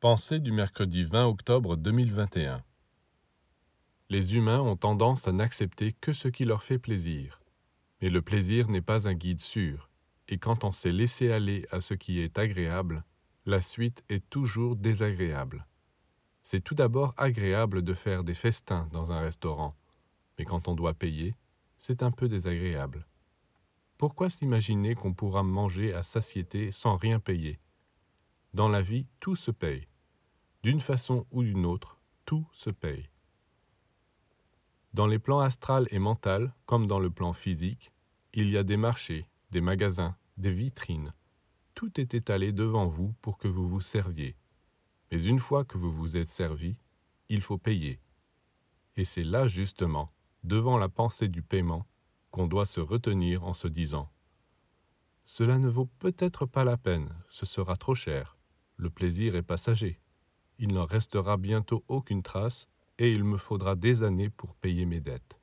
Pensée du mercredi 20 octobre 2021 Les humains ont tendance à n'accepter que ce qui leur fait plaisir. Mais le plaisir n'est pas un guide sûr, et quand on s'est laissé aller à ce qui est agréable, la suite est toujours désagréable. C'est tout d'abord agréable de faire des festins dans un restaurant, mais quand on doit payer, c'est un peu désagréable. Pourquoi s'imaginer qu'on pourra manger à satiété sans rien payer? Dans la vie, tout se paye. D'une façon ou d'une autre, tout se paye. Dans les plans astral et mental, comme dans le plan physique, il y a des marchés, des magasins, des vitrines. Tout est étalé devant vous pour que vous vous serviez. Mais une fois que vous vous êtes servi, il faut payer. Et c'est là justement, devant la pensée du paiement, qu'on doit se retenir en se disant Cela ne vaut peut-être pas la peine, ce sera trop cher, le plaisir est passager, il n'en restera bientôt aucune trace, et il me faudra des années pour payer mes dettes.